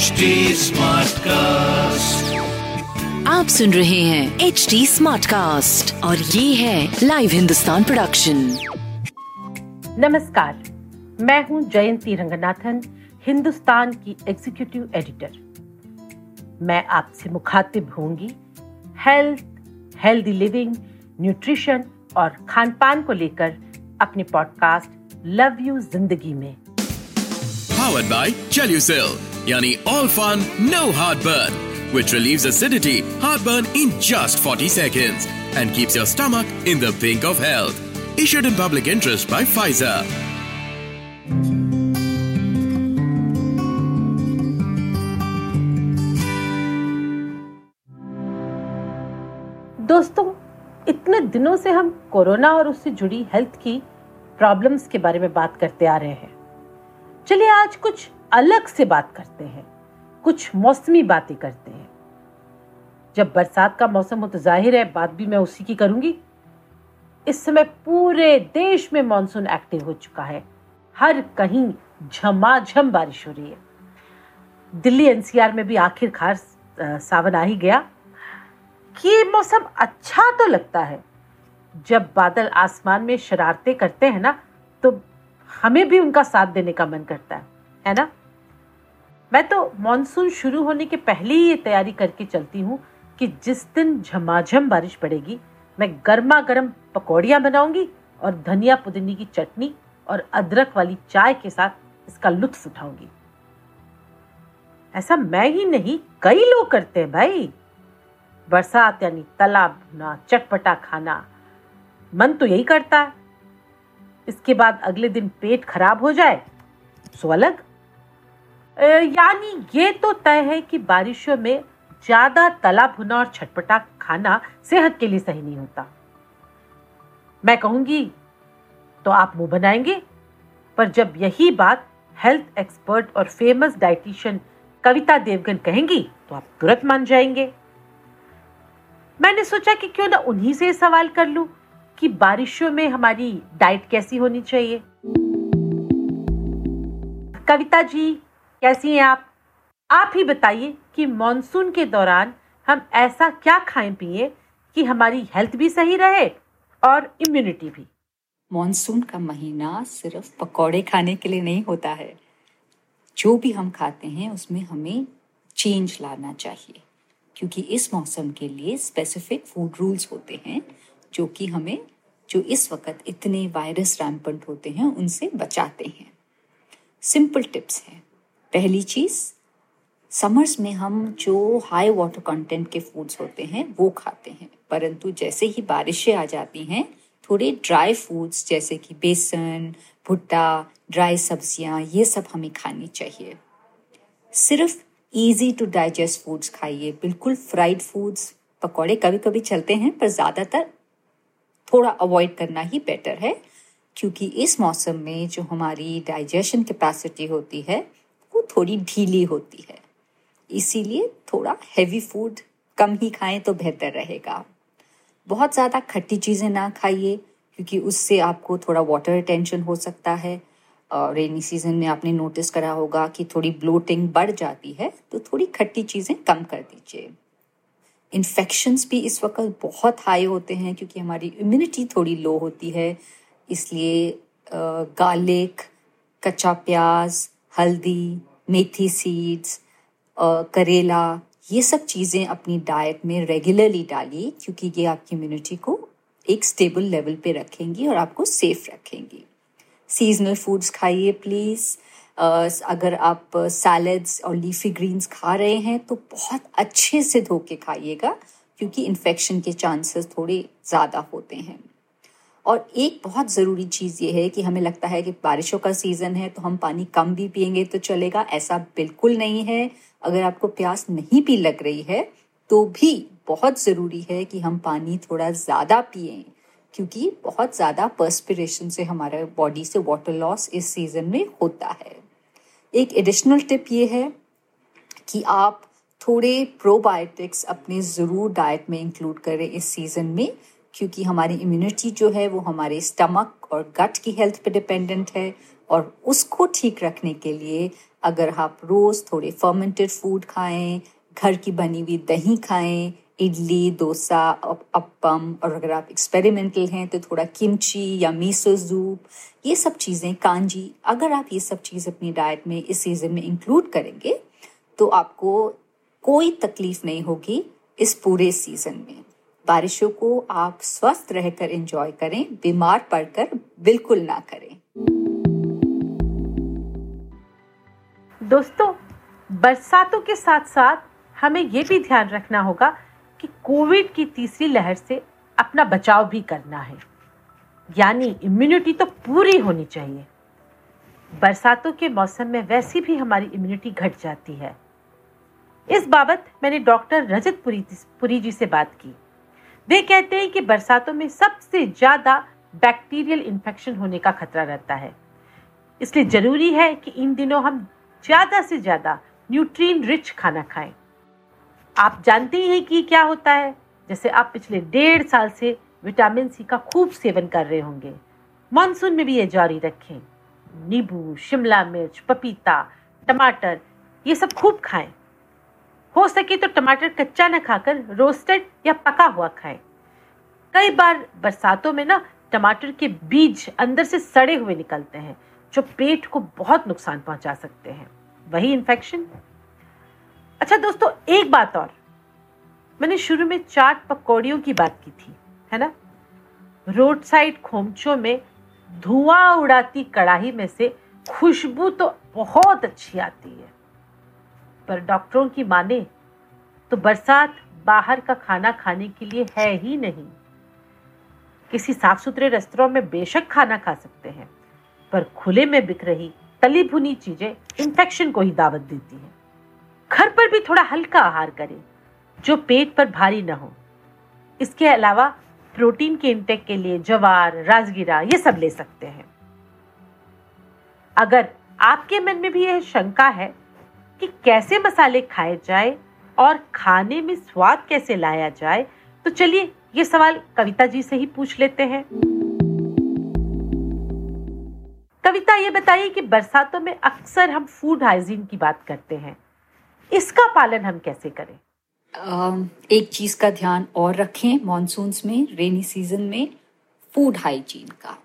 HD cast आप सुन रहे हैं एच डी स्मार्ट कास्ट और ये है लाइव हिंदुस्तान प्रोडक्शन नमस्कार मैं हूँ जयंती रंगनाथन हिंदुस्तान की एग्जीक्यूटिव एडिटर मैं आपसे मुखातिब होंगी हेल्थ हेल्दी लिविंग न्यूट्रिशन और खान पान को लेकर अपने पॉडकास्ट लव यू ज़िंदगी में। Powered by Chelucil, यानी all fun no heart burn which relieve acidity heart burn in just forty second and keeps your stomach in the pink of health issued in public interest by Pfizer दोस्तों, इतने दिनों से हम corona और उससे जुड़ी health की problems के बारे में बात करते आ रहे हैं। चलिए आज कुछ अलग से बात करते हैं, कुछ मौसमी बातें करते हैं। जब बरसात का मौसम हो तो ज़ाहिर है बात भी मैं उसी की करूँगी। इस समय पूरे देश में मानसून एक्टिव हो चुका है। हर कहीं झमाझम बारिश हो रही है। दिल्ली एनसीआर में भी आखिरकार सावन आ ही गया। कि मौसम अच्छा तो लगता है। जब बादल आसमान में शरारते करते हैं ना तो हमें भी उनका साथ देने का मन करता है। है ना? मैं तो मॉनसून शुरू होने के पहले ही ये तैयारी करके चलती हूँ कि जिस दिन झमाझम बारिश पड़ेगी मैं गर्मा गर्म पकौड़ियाँ बनाऊँगी और धनिया पुदीने की चटनी और अदरक वाली चाय के साथ इसका लुत्फ उठाऊँगी। ऐसा मैं ही नहीं कई लोग करते हैं भाई। बरसात यानी तालाब भुना चटपटा खाना मन तो यही करता है। इसके बाद अगले दिन पेट खराब हो जाए सो अलग अ, यानी ये तो तय है कि बारिशों में ज़्यादा तला भुना और छटपटा खाना सेहत के लिए सही नहीं होता। मैं कहूँगी तो आप मुँह बनाएँगे, पर जब यही बात हेल्थ एक्सपर्ट और फ़ेमस डाइटिशियन कविता देवगन कहेंगी तो आप तुरंत मान जाएँगे। मैंने सोचा कि क्यों ना उन्हीं से सवाल कर लूँ कि बारिशों में हमारी डाइट कैसी होनी चाहिए। कविता जी कैसी हैं आप? आप ही बताइए कि मॉनसून के दौरान हम ऐसा क्या खाएँ पिए कि हमारी हेल्थ भी सही रहे और इम्यूनिटी भी। मॉनसून का महीना सिर्फ़ पकौड़े खाने के लिए नहीं होता है। जो भी हम खाते हैं, उसमें हमें चेंज लाना चाहिए। क्योंकि इस मौसम के लिए स्पेसिफिक फ़ूड रूल्स होते हैं, जो कि हमें, जो इस वक्त इतने वायरस रैम्पेंट होते हैं, उनसे बचाते हैं। सिंपल टिप्स हैं। पहली चीज़ समर्स में हम जो हाई वाटर कंटेंट के फूड्स होते हैं, वो खाते हैं। परंतु जैसे ही बारिशें आ जाती हैं, थोड़े ड्राई फूड्स जैसे कि बेसन, भुट्टा ड्राई सब्ज़ियाँ, ये सब हमें खानी चाहिए। सिर्फ़ इजी टू डाइजेस्ट फूड्स खाइए। बिल्कुल फ्राइड फूड्स पकौड़े कभी कभी चलते हैं, पर ज़्यादातर थोड़ा अवॉइड करना ही बेटर है, क्योंकि इस मौसम में जो हमारी डाइजेशन कैपेसिटी होती है वो थोड़ी ढीली होती है। इसीलिए थोड़ा हैवी फ़ूड कम ही खाएँ तो बेहतर रहेगा। बहुत ज़्यादा खट्टी चीज़ें ना खाइए, क्योंकि उससे आपको थोड़ा वाटर रिटेंशन हो सकता है। और रेनी सीज़न में आपने नोटिस करा होगा कि थोड़ी ब्लोटिंग बढ़ जाती है तो थोड़ी खट्टी चीज़ें कम कर दीजिए। इन्फेक्शंस भी इस वक्त बहुत हाई होते हैं, क्योंकि हमारी इम्यूनिटी थोड़ी लो होती है। इसलिए गार्लिक कच्चा प्याज हल्दी, मेथी सीड्स करेला, ये सब चीज़ें अपनी डाइट में रेगुलरली डालिए क्योंकि ये आपकी इम्यूनिटी को एक स्टेबल लेवल पे रखेंगी और आपको सेफ़ रखेंगी। सीजनल फूड्स खाइए प्लीज़ अगर आप सैलड्स और लीफी ग्रीन्स खा रहे हैं तो बहुत अच्छे से धो के खाइएगा क्योंकि इन्फेक्शन के चांसेस थोड़े ज़्यादा होते हैं। और एक बहुत ज़रूरी चीज़ ये है कि हमें लगता है कि बारिशों का सीज़न है तो हम पानी कम भी पियेंगे तो चलेगा, ऐसा बिल्कुल नहीं है। अगर आपको प्यास नहीं भी लग रही है तो भी बहुत ज़रूरी है कि हम पानी थोड़ा ज़्यादा पिए, क्योंकि बहुत ज़्यादा पर्सपिरेशन से हमारे बॉडी से वाटर लॉस इस सीज़न में होता है। एक एडिशनल टिप ये है कि आप थोड़े प्रोबायोटिक्स अपने ज़रूर डाइट में इंक्लूड करें इस सीज़न में क्योंकि हमारी इम्यूनिटी जो है वो हमारे स्टमक और गट की हेल्थ पे डिपेंडेंट है और उसको ठीक रखने के लिए अगर आप रोज थोड़े फर्मेंटेड फ़ूड खाएँ, घर की बनी हुई दही खाएँ, इडली, डोसा अप्पम और अगर आप एक्सपेरिमेंटल हैं तो थोड़ा किमची या मीसो सूप ये सब चीज़ें कांजी अगर आप ये सब चीज़ अपनी डाइट में इस सीज़न में इंक्लूड करेंगे तो आपको कोई तकलीफ़ नहीं होगी इस पूरे सीज़न में। बारिशों को आप स्वस्थ रहकर एंजॉय करें, बीमार पड़कर बिल्कुल ना करें। दोस्तों, बरसातों के साथ साथ हमें ये भी ध्यान रखना होगा कि कोविड की तीसरी लहर से अपना बचाव भी करना है। यानी इम्यूनिटी तो पूरी होनी चाहिए। बरसातों के मौसम में वैसी भी हमारी इम्यूनिटी घट जाती है। इस बाबत मैंने डॉक्टर रजत पुरी पुरी जी से बात की। वे कहते हैं कि बरसातों में सबसे ज़्यादा बैक्टीरियल इन्फेक्शन होने का खतरा रहता है। इसलिए ज़रूरी है कि इन दिनों हम ज़्यादा से ज़्यादा न्यूट्रीन रिच खाना खाएँ। आप जानते ही हैं कि क्या होता है? जैसे आप पिछले डेढ़ साल से विटामिन सी का खूब सेवन कर रहे होंगे। मानसून में भी ये जारी रखें। नींबू, शिमला मिर्च, पपीता, टमाटर, ये सब खूब खाएँ। हो सके तो टमाटर कच्चा न खाकर रोस्टेड या पका हुआ खाएँ। कई बार बरसातों में ना टमाटर के बीज अंदर से सड़े हुए निकलते हैं, जो पेट को बहुत नुकसान पहुँचा सकते हैं। वही इन्फेक्शन अच्छा दोस्तों, एक बात और। मैंने शुरू में चाट पकौड़ियों की बात की थी, है ना? रोड साइड खोमचों में धुआँ उड़ाती कड़ाही में से खुशबू तो बहुत अच्छी आती है। पर डॉक्टरों की माने तो बरसात बाहर का खाना खाने के लिए है ही नहीं। किसी साफ़ सुथरे रेस्तोरों में बेशक खाना खा सकते हैं, पर खुले में बिक रही तली भुनी चीज़ें इन्फेक्शन को ही दावत देती हैं। घर पर भी थोड़ा हल्का आहार करें, जो पेट पर भारी न हो। इसके अलावा प्रोटीन के इंटेक के लिए जवार, राजगिरा, ये सब ले सकते हैं। अगर आपके मन में भी यह शंका है कि कैसे मसाले खाए जाए और खाने में स्वाद कैसे लाया जाए। तो चलिए ये सवाल कविता जी से ही पूछ लेते हैं। कविता ये बताइए कि बरसातों में अक्सर हम फ़ूड हाइजीन की बात करते हैं। इसका पालन हम कैसे करें? एक चीज़ का ध्यान और रखें मानसून में रेनी सीज़न में फ़ूड हाइजीन का।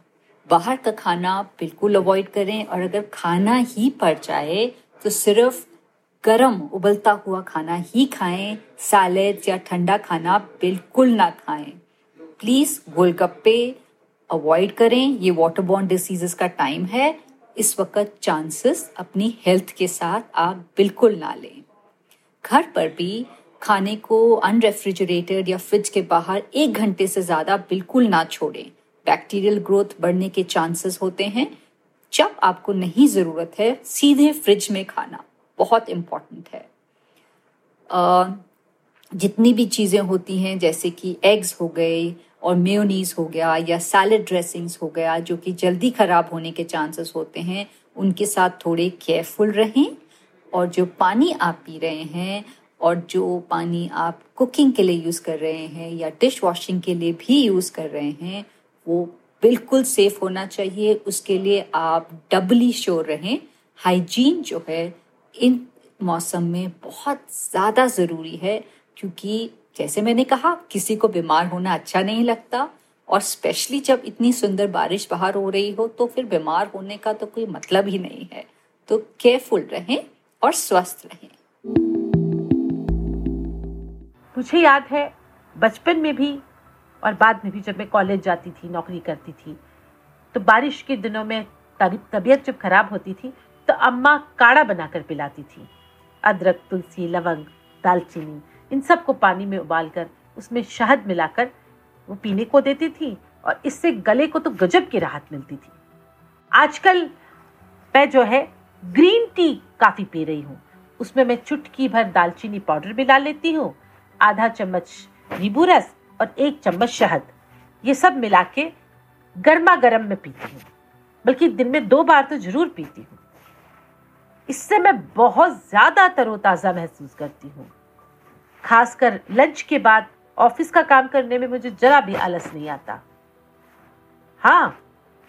बाहर का खाना बिल्कुल अवॉइड करें और अगर खाना ही पड़ जाए तो सिर्फ़ गरम उबलता हुआ खाना ही खाएँ सैलेड या ठंडा खाना बिल्कुल ना खाएँ। प्लीज़ गोलगप्पे अवॉइड करें। ये वाटर बॉन्ड डिसीजेस का टाइम है। इस वक्त चांसेस अपनी हेल्थ के साथ आप बिल्कुल ना लें। घर पर भी खाने को अनरेफ्रिजरेटेड या फ्रिज के बाहर एक घंटे से ज़्यादा बिल्कुल ना छोड़ें। बैक्टीरियल ग्रोथ बढ़ने के चांसेस होते हैं। जब आपको नहीं ज़रूरत है, सीधे फ्रिज में खाना। बहुत इंपॉर्टेंट है। जितनी भी चीज़ें होती हैं, जैसे कि एग्स हो गए और मेयोनीज हो गया या सैलड ड्रेसिंग्स हो गया, जो कि जल्दी खराब होने के चांसेस होते हैं, उनके साथ थोड़े केयरफुल रहें और जो पानी आप पी रहे हैं और जो पानी आप कुकिंग के लिए यूज़ कर रहे हैं या डिश वॉशिंग के लिए भी यूज़ कर रहे हैं, वो बिल्कुल सेफ़ होना चाहिए। उसके लिए आप डबली श्योर रहें। हाइजीन जो है इन मौसम में बहुत ज़्यादा ज़रूरी है, क्योंकि जैसे मैंने कहा, किसी को बीमार होना अच्छा नहीं लगता और स्पेशली जब इतनी सुंदर बारिश बाहर हो रही हो तो फिर बीमार होने का तो कोई मतलब ही नहीं है। तो केयरफुल रहें और स्वस्थ रहें। मुझे याद है, बचपन में भी और बाद में भी जब मैं कॉलेज जाती थी, नौकरी करती थी तो बारिश के दिनों में तबीयत जब खराब होती थी तो अम्मा काढ़ा बनाकर पिलाती थी। अदरक, तुलसी, लवंग, दालचीनी, इन सबको पानी में उबालकर उसमें शहद मिलाकर वो पीने को देती थी और इससे गले को तो गजब की राहत मिलती थी। आजकल मैं जो है, ग्रीन टी काफ़ी पी रही हूँ। उसमें मैं चुटकी भर दालचीनी पाउडर मिला लेती हूँ, आधा चम्मच नींबू रस और एक चम्मच शहद। ये सब मिला के गर्मा गर्म में पीती हूँ। बल्कि दिन में दो बार तो ज़रूर पीती हूँ। इससे मैं बहुत ज़्यादा तरोताजा महसूस करती हूँ। खासकर लंच के बाद ऑफ़िस का काम करने में मुझे जरा भी आलस नहीं आता। हाँ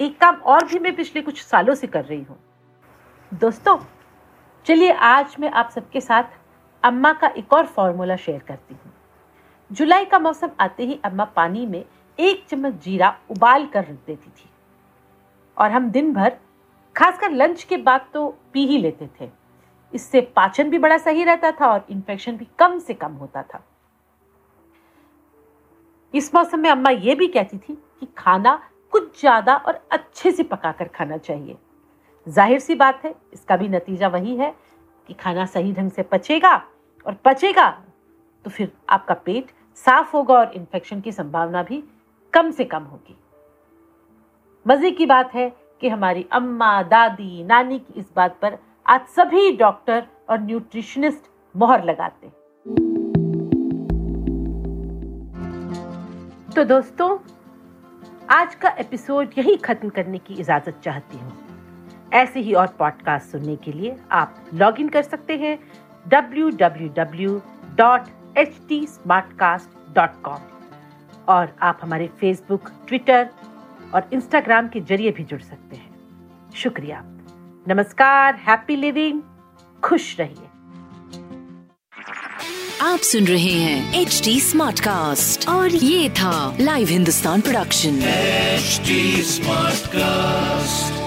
एक काम और भी मैं पिछले कुछ सालों से कर रही हूँ। दोस्तों, चलिए आज मैं आप सबके साथ अम्मा का एक और फॉर्मूला शेयर करती हूँ। जुलाई का मौसम आते ही अम्मा पानी में एक चम्मच जीरा उबाल कर रख देती थी। और हम दिन भर खासकर लंच के बाद तो पी ही लेते थे। इससे पाचन भी बड़ा सही रहता था और इन्फेक्शन भी कम से कम होता था। इस मौसम में अम्मा ये भी कहती थी कि खाना कुछ ज़्यादा और अच्छे से पकाकर खाना चाहिए। ज़ाहिर सी बात है, इसका भी नतीजा वही है कि खाना सही ढंग से पचेगा और पचेगा तो फिर आपका पेट साफ़ होगा और इन्फेक्शन की संभावना भी कम से कम होगी। मज़े की बात है कि हमारी अम्मा, दादी, नानी की इस बात पर आज सभी डॉक्टर और न्यूट्रिशनिस्ट मोहर लगाते तो दोस्तों, आज का एपिसोड यही खत्म करने की इजाज़त चाहती हूँ। ऐसे ही और पॉडकास्ट सुनने के लिए आप लॉग इन कर सकते हैं www.htsmartcast.com और आप हमारे फेसबुक ट्विटर और इंस्टाग्राम के ज़रिए भी जुड़ सकते हैं। शुक्रिया। नमस्कार हैप्पी लिविंग खुश रहिए। आप सुन रहे हैं एच डी स्मार्ट कास्ट और ये था live Hindustan production smart cast